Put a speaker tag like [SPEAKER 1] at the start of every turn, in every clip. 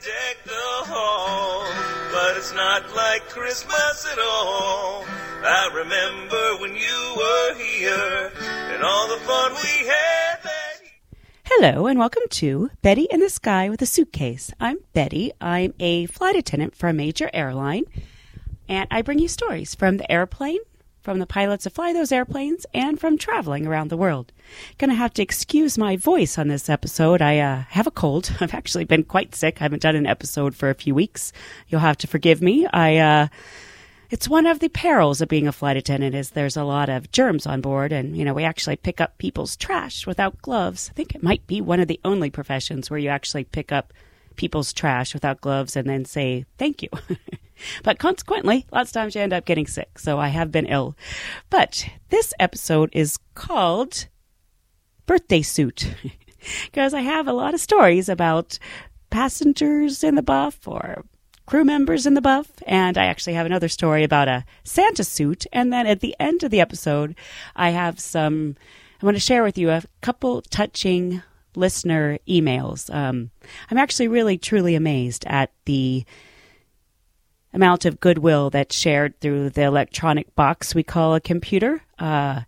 [SPEAKER 1] Deck the hall, but it's not like Christmas at all. I remember when you were here and all the fun we had.
[SPEAKER 2] Hello and welcome to Betty in the Sky with a Suitcase. I'm Betty. I'm a flight attendant for a major airline, and I bring you stories from the airplane, from the pilots who fly those airplanes, and from traveling around the world. Gonna have to excuse my voice on this episode. I uh, have a cold. I've actually been quite sick. I haven't done an episode for a few weeks. You'll have to forgive me. I uh, it's one of the perils of being a flight attendant is there's a lot of germs on board and you know we actually pick up people's trash without gloves i think it might be one of the only professions where you actually pick up people's trash without gloves and then say thank you but consequently lots of times you end up getting sick so i have been ill but this episode is called birthday suit because i have a lot of stories about passengers in the buff or crew members in the buff, and I actually have another story about a Santa suit. And then at the end of the episode, I have some, I want to share with you a couple touching listener emails. Um, I'm actually really truly amazed at the amount of goodwill that's shared through the electronic box we call a computer. Uh,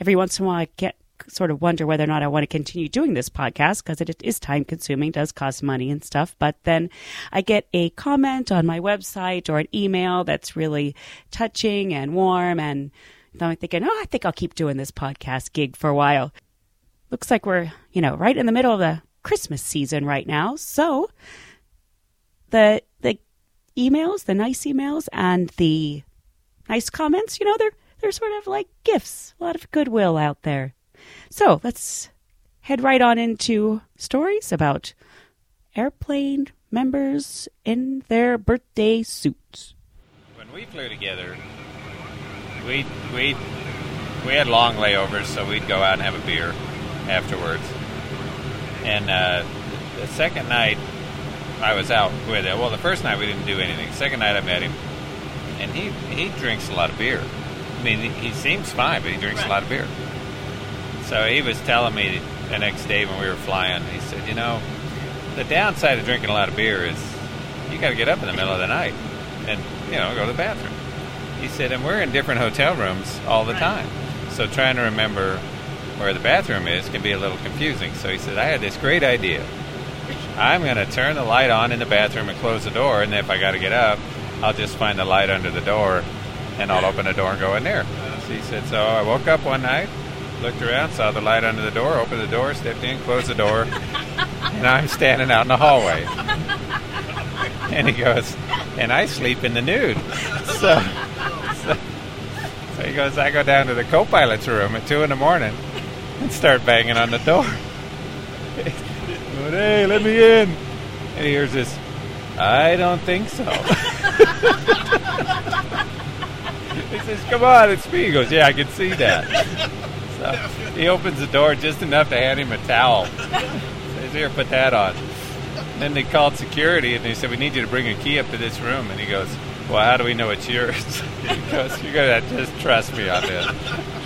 [SPEAKER 2] every once in a while, I get sort of wonder whether or not I want to continue doing this podcast because it is time consuming, does cost money and stuff. But then I get a comment on my website or an email that's really touching and warm. And I'm thinking, oh, I think I'll keep doing this podcast gig for a while. Looks like we're, you know, right in the middle of the Christmas season right now. So the, the emails, the nice emails and the nice comments, you know, they're, they're sort of like gifts, a lot of goodwill out there. So let's head right on into stories about airplane members in their birthday suits.
[SPEAKER 3] When we flew together, we we we had long layovers, so we'd go out and have a beer afterwards. And uh, the second night, I was out with it. Well, the first night we didn't do anything. Second night I met him, and he he drinks a lot of beer. I mean, he, he seems fine, but he drinks a lot of beer. So he was telling me the next day when we were flying, he said, you know, the downside of drinking a lot of beer is you got to get up in the middle of the night and, you know, go to the bathroom. He said, and we're in different hotel rooms all the time. So trying to remember where the bathroom is can be a little confusing. So he said, I had this great idea. I'm going to turn the light on in the bathroom and close the door, and if I got to get up, I'll just find the light under the door and I'll open the door and go in there. So he said, so I woke up one night, looked around, saw the light under the door, opened the door, stepped in, closed the door, and I'm standing out in the hallway. And he goes, and I sleep in the nude. So, so, so he goes, I go down to the co-pilot's room at 2 in the morning and start banging on the door. Hey, let me in. And he hears this, I don't think so. he says, come on, it's me. He goes, yeah, I can see that. So he opens the door just enough to hand him a towel. Says, here, put that on. Then they called security and they said, we need you to bring a key up to this room. And he goes, well, how do we know it's yours? he goes, you're going to just trust me on this.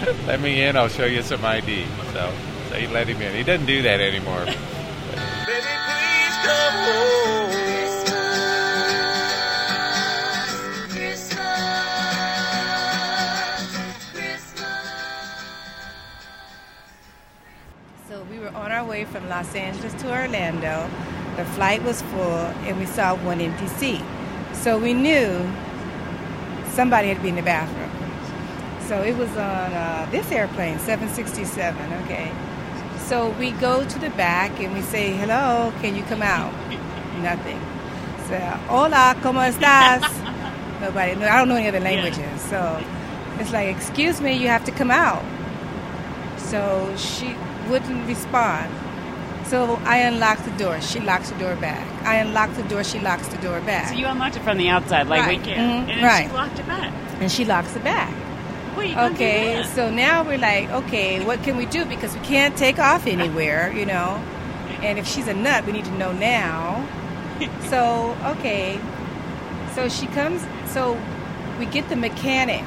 [SPEAKER 3] let me in, I'll show you some ID. So, so he let him in. He doesn't do that anymore.
[SPEAKER 1] baby, please come home.
[SPEAKER 4] So we were on our way from Los Angeles to Orlando. The flight was full, and we saw one empty seat. So we knew somebody had to be in the bathroom. So it was on uh, this airplane, 767. Okay. So we go to the back and we say, "Hello, can you come out?" Nothing. So, "Hola, cómo estás?" Nobody. No, I don't know any other languages. So it's like, "Excuse me, you have to come out." So she wouldn't respond. So I unlock the door. She locks the door back. I unlock the door. She locks the door back.
[SPEAKER 2] So you unlocked it from the outside, like
[SPEAKER 4] Right.
[SPEAKER 2] we can,
[SPEAKER 4] Mhm.
[SPEAKER 2] and
[SPEAKER 4] Right.
[SPEAKER 2] she locked it back.
[SPEAKER 4] and she locks it back. Okay, so now we're like, okay, what can we do? Because we can't take off anywhere, you know. And if she's a nut, we need to know now. So, okay. So she comes, so we get the mechanic.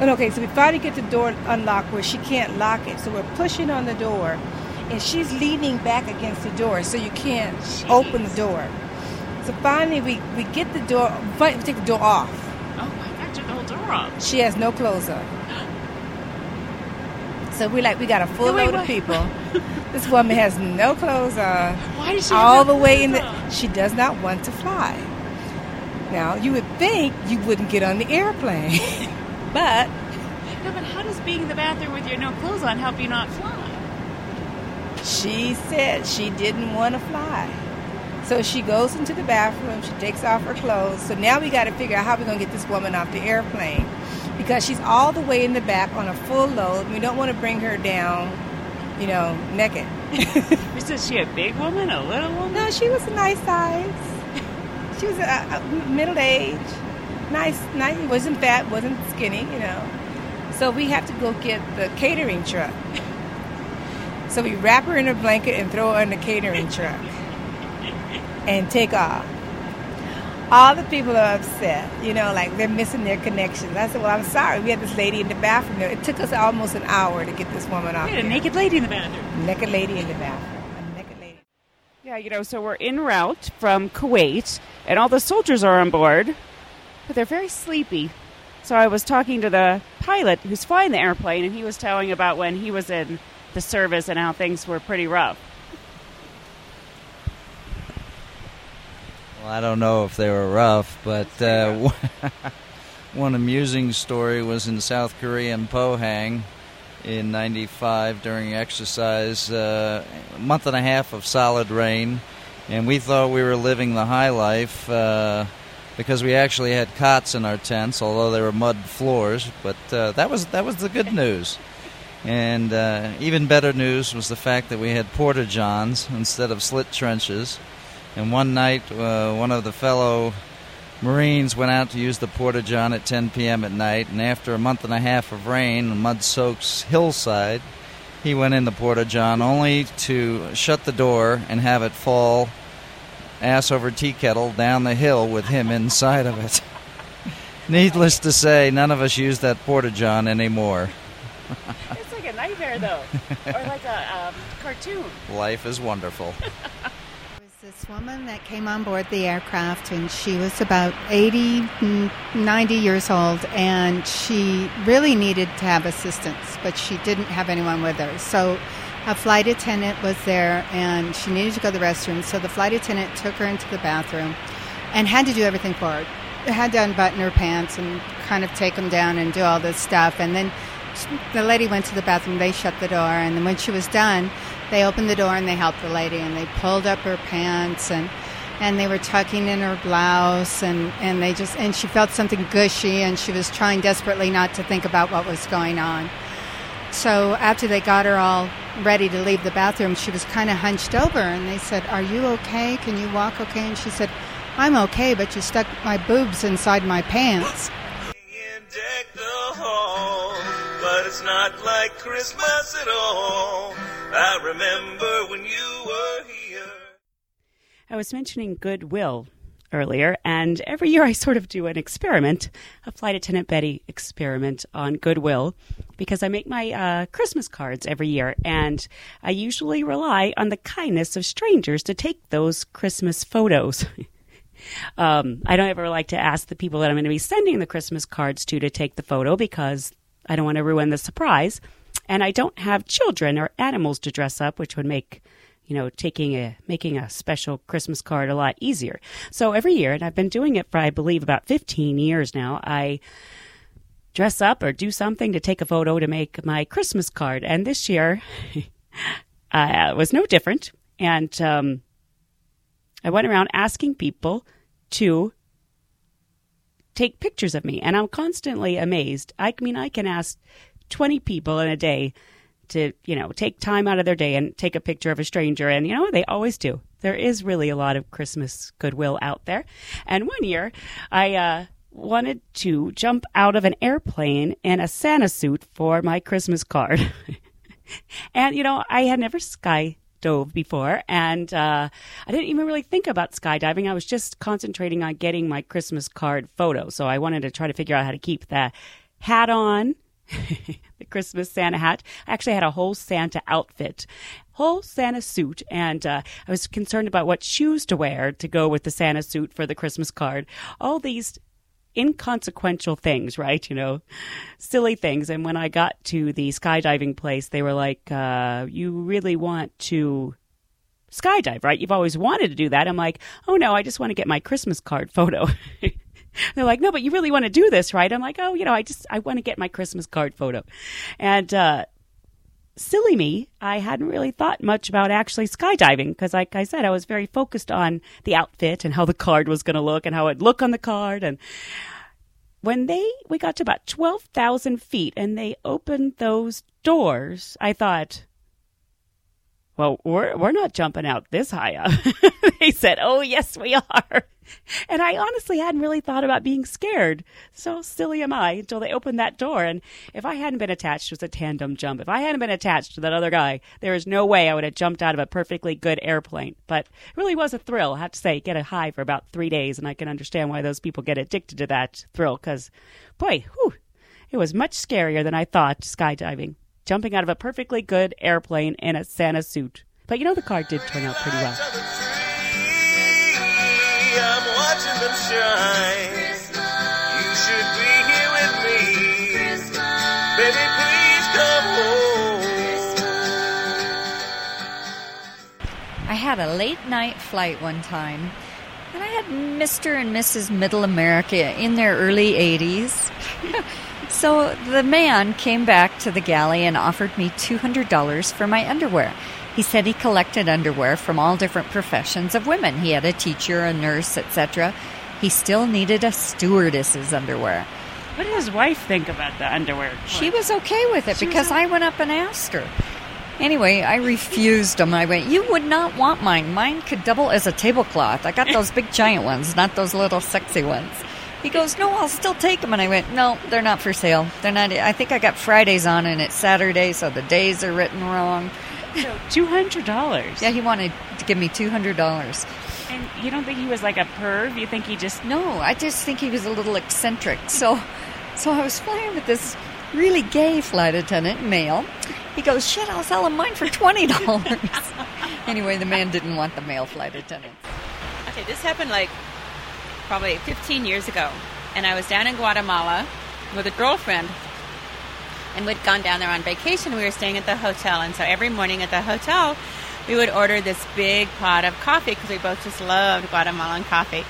[SPEAKER 4] And okay, so we finally get the door unlocked where she can't lock it. So we're pushing on the door, and she's leaning back against the door, so you can't open the door. So finally, we, we get the door, we take the door off.
[SPEAKER 2] Oh my God, took the whole door off.
[SPEAKER 4] She has no clothes on. So we like we got a full
[SPEAKER 2] wait,
[SPEAKER 4] load
[SPEAKER 2] what?
[SPEAKER 4] of people. this woman has no clothes on,
[SPEAKER 2] Why does she
[SPEAKER 4] all
[SPEAKER 2] have
[SPEAKER 4] the way in the.
[SPEAKER 2] on?
[SPEAKER 4] She does not want to fly. Now you would think you wouldn't get on the airplane, but
[SPEAKER 2] No, but how does being in the bathroom with your no clothes on help you not fly?
[SPEAKER 4] she said she didn't want to fly. So she goes into the bathroom. She takes off her clothes. So now we got to figure out how we're gonna get this woman off the airplane because she's all the way in the back on a full load. We don't want to bring her down, you know, naked.
[SPEAKER 2] Is she a big woman, a little woman?
[SPEAKER 4] No, she was a nice size. She was a, a middle age, nice, nice. wasn't fat, wasn't skinny, you know. So we have to go get the catering truck. So we wrap her in a blanket and throw her in the catering truck and take off. All the people are upset, you know, like they're missing their connections. I said, "Well, I'm sorry. We had this lady in the bathroom. there. It took us almost an hour to get this woman off.
[SPEAKER 2] We had a
[SPEAKER 4] there.
[SPEAKER 2] naked lady in the bathroom.
[SPEAKER 4] naked lady in the bathroom. A naked lady."
[SPEAKER 2] Yeah, you know, so we're en route from Kuwait, and all the soldiers are on board, but they're very sleepy. So I was talking to the pilot who's flying the airplane, and he was telling about when he was in the service and how things were pretty rough.
[SPEAKER 5] I don't know if they were rough, but uh, one amusing story was in South Korea in Pohang in 95 during exercise, uh, a month and a half of solid rain, and we thought we were living the high life uh, because we actually had cots in our tents, although they were mud floors. But uh, that was that was the good news. And uh, even better news was the fact that we had porta johns instead of slit trenches. And one night, uh, one of the fellow Marines went out to use the porta john at 10 p.m. at night, and after a month and a half of rain, and mud soaks hillside, he went in the porta john only to shut the door and have it fall ass over tea kettle down the hill with him inside of it. Needless to say, none of us use that porta john anymore.
[SPEAKER 2] It's like a nightmare, though, or like a um, cartoon.
[SPEAKER 5] Life is wonderful.
[SPEAKER 6] this woman that came on board the aircraft and she was about 80 mm, 90 years old and she really needed to have assistance but she didn't have anyone with her. So a flight attendant was there and she needed to go to the restroom so the flight attendant took her into the bathroom and had to do everything for her. Had to unbutton her pants and kind of take them down and do all this stuff and then the lady went to the bathroom they shut the door and then when she was done they opened the door and they helped the lady and they pulled up her pants and and they were tucking in her blouse and and they just and she felt something gushy and she was trying desperately not to think about what was going on. So after they got her all ready to leave the bathroom she was kind of hunched over and they said are you okay? Can you walk okay? And she said i'm okay but you stuck my boobs inside my pants
[SPEAKER 1] I remember when you were here.
[SPEAKER 2] I was mentioning goodwill earlier, and every year I sort of do an experiment, a Flight Attendant Betty experiment on goodwill, because I make my uh, Christmas cards every year, and I usually rely on the kindness of strangers to take those Christmas photos. um, I don't ever like to ask the people that I'm going to be sending the Christmas cards to to take the photo because I don't want to ruin the surprise. And I don't have children or animals to dress up, which would make you know, taking a making a special Christmas card a lot easier. So every year, and I've been doing it for I believe about 15 years now, I dress up or do something to take a photo to make my Christmas card. And this year uh, was no different. And um, I went around asking people to take pictures of me, and I'm constantly amazed. I mean, I can ask 20 people in a day to, you know, take time out of their day and take a picture of a stranger. And, you know, they always do. There is really a lot of Christmas goodwill out there. And one year, I, uh, wanted to jump out of an airplane in a Santa suit for my Christmas card. and, you know, I had never sky dove before, and uh, I didn't even really think about skydiving. I was just concentrating on getting my Christmas card photo. So I wanted to try to figure out how to keep the hat on, the Christmas Santa hat. I actually had a whole Santa outfit, whole Santa suit, and uh, I was concerned about what shoes to wear to go with the Santa suit for the Christmas card. All these inconsequential things, right? You know, silly things. And when I got to the skydiving place, they were like, uh, you really want to skydive, right? You've always wanted to do that. I'm like, oh no, I just want to get my Christmas card photo. They're like, no, but you really want to do this, right? I'm like, oh, you know, I just, I want to get my Christmas card photo. And, uh, silly me, I hadn't really thought much about actually skydiving because, like I said, I was very focused on the outfit and how the card was going to look and how it'd look on the card. And when they we got to about twelve thousand feet and they opened those doors, I thought, well, we're we're not jumping out this high up. they said, oh yes, we are. And I honestly hadn't really thought about being scared. So silly am I until they opened that door. And if I hadn't been attached, it was a tandem jump. If I hadn't been attached to that other guy, there is no way I would have jumped out of a perfectly good airplane. But it really was a thrill. I have to say, get a high for about three days. And I can understand why those people get addicted to that thrill because, boy, whew, it was much scarier than I thought skydiving. Jumping out of a perfectly good airplane in a Santa suit. But you know, the car did turn out pretty well.
[SPEAKER 1] Them shine. You should be here with me. Baby, please come home.
[SPEAKER 7] I had a late night flight one time, and I had Mr. and Mrs. Middle America in their early 80s. so the man came back to the galley and offered me $200 for my underwear. He said he collected underwear from all different professions of women. He had a teacher, a nurse, etc. He still needed a stewardess's underwear.
[SPEAKER 2] What did his wife think about the underwear?
[SPEAKER 7] She was okay with it
[SPEAKER 2] She
[SPEAKER 7] because I went up and asked her. Anyway, I refused them. I went, You would not want mine. Mine could double as a tablecloth. I got those big giant ones, not those little sexy ones. He goes, No, I'll still take them. And I went, No, they're not for sale. They're not. I think I got Fridays on and it's Saturday, so the days are written wrong.
[SPEAKER 2] Two hundred dollars.
[SPEAKER 7] Yeah, he wanted to give me $200.
[SPEAKER 2] And you don't think he was like a perv? You think he just
[SPEAKER 7] No, I just think he was a little eccentric. So, so I was flying with this really gay flight attendant, male. He goes, "Shit, I'll sell him mine for twenty dollars." anyway, the man didn't want the male flight attendant.
[SPEAKER 8] Okay, this happened like probably 15 years ago. And I was down in Guatemala with a girlfriend. And we'd gone down there on vacation. We were staying at the hotel. And so every morning at the hotel, we would order this big pot of coffee because we both just loved Guatemalan coffee.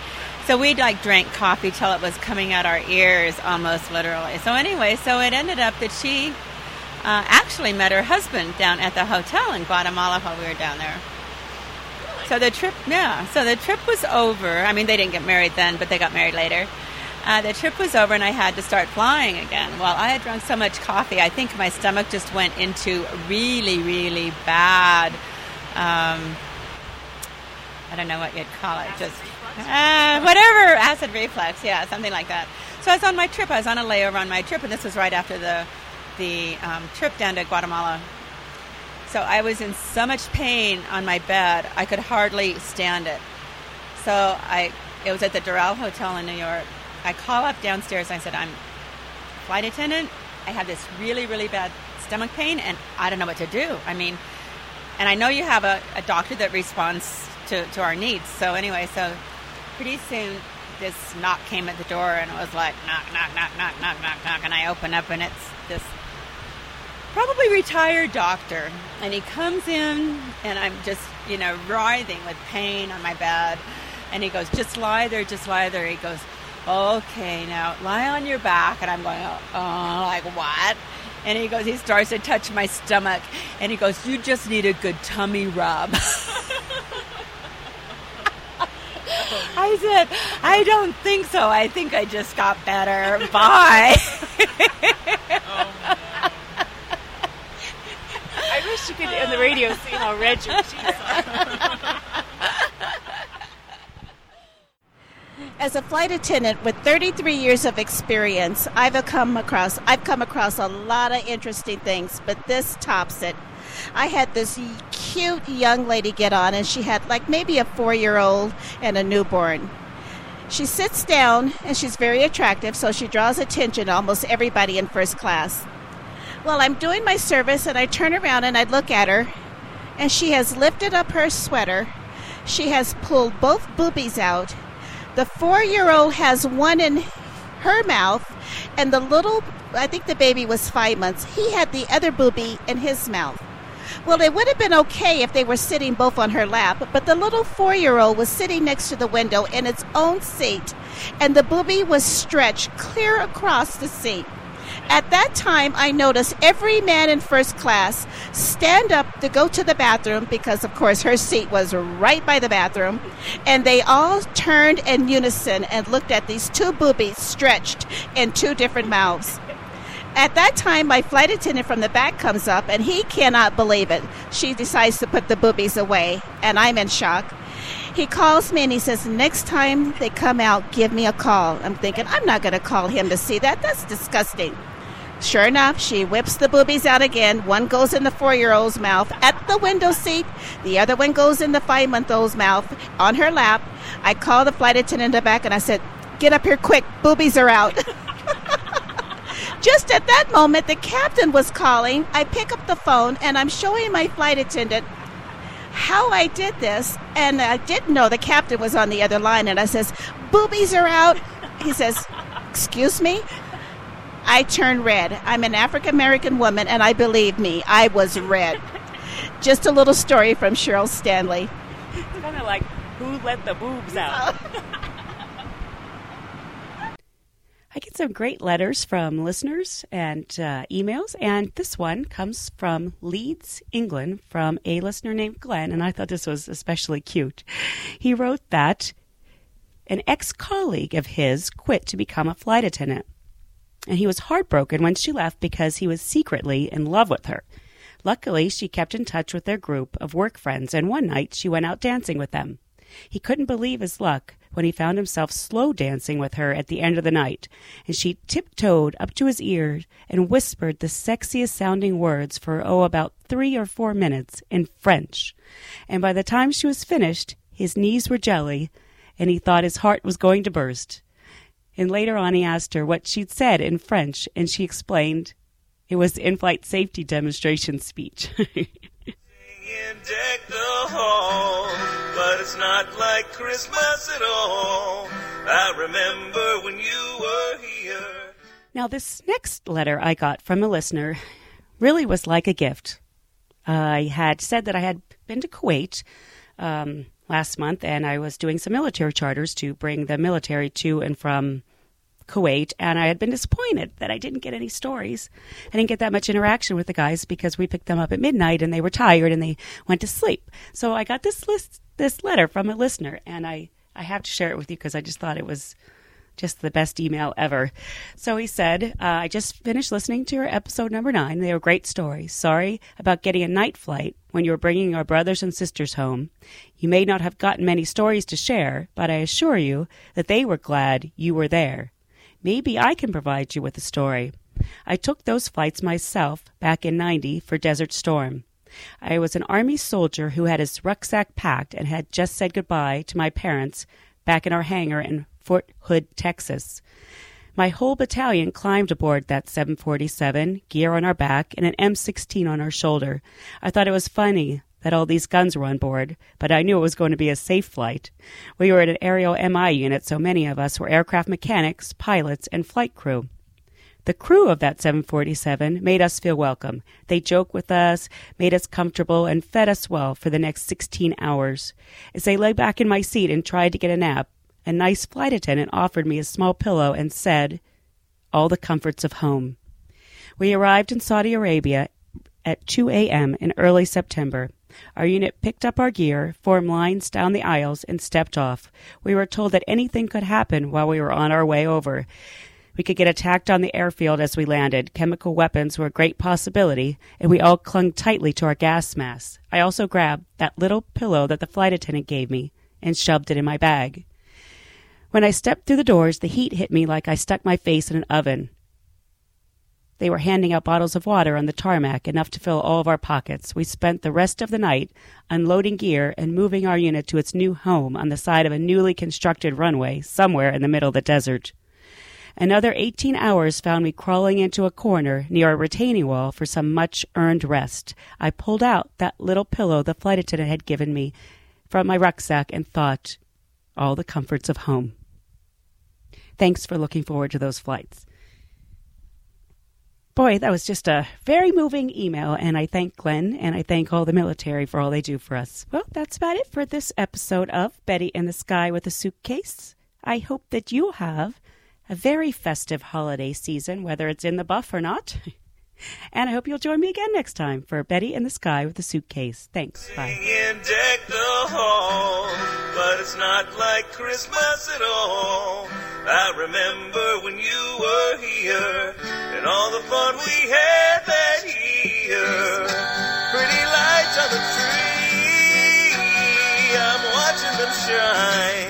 [SPEAKER 8] So we'd like drank coffee till it was coming out our ears almost literally. So anyway, so it ended up that she uh, actually met her husband down at the hotel in Guatemala while we were down there. So the trip, yeah. So the trip was over. I mean, they didn't get married then, but they got married later. Uh, the trip was over, and I had to start flying again. Well, I had drunk so much coffee, I think my stomach just went into really, really bad. Um, I don't know what you'd call it. Just uh, whatever acid reflux, yeah, something like that. So I was on my trip. I was on a layover on my trip, and this was right after the the um, trip down to Guatemala. So I was in so much pain on my bed, I could hardly stand it. So I, it was at the Doral Hotel in New York. I call up downstairs and I said, I'm flight attendant. I have this really, really bad stomach pain and I don't know what to do. I mean, and I know you have a, a doctor that responds to, to our needs. So anyway, so pretty soon this knock came at the door and it was like knock, knock, knock, knock, knock, knock, knock. And I open up and it's this probably retired doctor and he comes in and i'm just you know writhing with pain on my bed and he goes just lie there just lie there he goes okay now lie on your back and i'm going oh like what and he goes he starts to touch my stomach and he goes you just need a good tummy rub I said, I don't think so. I think I just got better. Bye.
[SPEAKER 2] Oh, I wish you could on the radio see how red your cheeks are.
[SPEAKER 9] As a flight attendant with 33 years of experience, I've come across I've come across a lot of interesting things, but this tops it. I had this cute young lady get on, and she had like maybe a four-year-old and a newborn. She sits down, and she's very attractive, so she draws attention to almost everybody in first class. Well, I'm doing my service, and I turn around and I look at her, and she has lifted up her sweater. She has pulled both boobies out the four year old has one in her mouth, and the little, I think the baby was five months, he had the other booby in his mouth. Well, it would have been okay if they were sitting both on her lap, but the little four year old was sitting next to the window in its own seat, and the booby was stretched clear across the seat. At that time, I noticed every man in first class stand up to go to the bathroom because, of course, her seat was right by the bathroom. And they all turned in unison and looked at these two boobies stretched in two different mouths. At that time, my flight attendant from the back comes up and he cannot believe it. She decides to put the boobies away, and I'm in shock. He calls me and he says, Next time they come out, give me a call. I'm thinking, I'm not going to call him to see that. That's disgusting. Sure enough, she whips the boobies out again. One goes in the four year old's mouth at the window seat, the other one goes in the five month old's mouth on her lap. I call the flight attendant back and I said, Get up here quick, boobies are out. Just at that moment, the captain was calling. I pick up the phone and I'm showing my flight attendant how I did this. And I didn't know the captain was on the other line. And I says, Boobies are out. He says, Excuse me? I turned red. I'm an African American woman, and I believe me, I was red. Just a little story from Cheryl Stanley.
[SPEAKER 2] It's kind of like who let the boobs out. I get some great letters from listeners and uh, emails, and this one comes from Leeds, England, from a listener named Glenn, and I thought this was especially cute. He wrote that an ex colleague of his quit to become a flight attendant and he was heartbroken when she left because he was secretly in love with her. Luckily, she kept in touch with their group of work friends, and one night she went out dancing with them. He couldn't believe his luck when he found himself slow dancing with her at the end of the night, and she tiptoed up to his ear and whispered the sexiest sounding words for, oh, about three or four minutes in French. And by the time she was finished, his knees were jelly, and he thought his heart was going to burst. And later on, he asked her what she'd said in French, and she explained it was the in flight safety demonstration speech.
[SPEAKER 1] it's not like Christmas at all. I remember when you were here.
[SPEAKER 2] Now, this next letter I got from a listener really was like a gift. I had said that I had been to Kuwait um, last month and I was doing some military charters to bring the military to and from Kuwait, and I had been disappointed that I didn't get any stories. I didn't get that much interaction with the guys because we picked them up at midnight and they were tired and they went to sleep. So I got this list, this letter from a listener, and I I have to share it with you because I just thought it was just the best email ever. So he said, uh, I just finished listening to your episode number nine. They were great stories. Sorry about getting a night flight when you were bringing our brothers and sisters home. You may not have gotten many stories to share, but I assure you that they were glad you were there. Maybe I can provide you with a story. I took those flights myself back in 90 for Desert Storm. I was an Army soldier who had his rucksack packed and had just said goodbye to my parents back in our hangar in Fort Hood, Texas. My whole battalion climbed aboard that 747, gear on our back and an M16 on our shoulder. I thought it was funny that all these guns were on board, but I knew it was going to be a safe flight. We were at an aerial MI unit, so many of us were aircraft mechanics, pilots, and flight crew. The crew of that 747 made us feel welcome. They joked with us, made us comfortable, and fed us well for the next 16 hours. As I lay back in my seat and tried to get a nap, a nice flight attendant offered me a small pillow and said, All the comforts of home. We arrived in Saudi Arabia at 2 a.m. in early September. Our unit picked up our gear, formed lines down the aisles, and stepped off. We were told that anything could happen while we were on our way over. We could get attacked on the airfield as we landed. Chemical weapons were a great possibility, and we all clung tightly to our gas masks. I also grabbed that little pillow that the flight attendant gave me and shoved it in my bag. When I stepped through the doors, the heat hit me like I stuck my face in an oven. They were handing out bottles of water on the tarmac, enough to fill all of our pockets. We spent the rest of the night unloading gear and moving our unit to its new home on the side of a newly constructed runway somewhere in the middle of the desert. Another 18 hours found me crawling into a corner near a retaining wall for some much earned rest. I pulled out that little pillow the flight attendant had given me from my rucksack and thought, all the comforts of home. Thanks for looking forward to those flights. Boy, that was just a very moving email, and I thank Glenn and I thank all the military for all they do for us. Well, that's about it for this episode of Betty in the Sky with a Suitcase. I hope that you have a very festive holiday season, whether it's in the buff or not. And I hope you'll join me again next time for Betty in the Sky with a Suitcase. Thanks. Bye.
[SPEAKER 1] but it's not like Christmas at all. I remember when you were here and all the fun we had that year. Pretty lights on the tree, I'm watching them shine.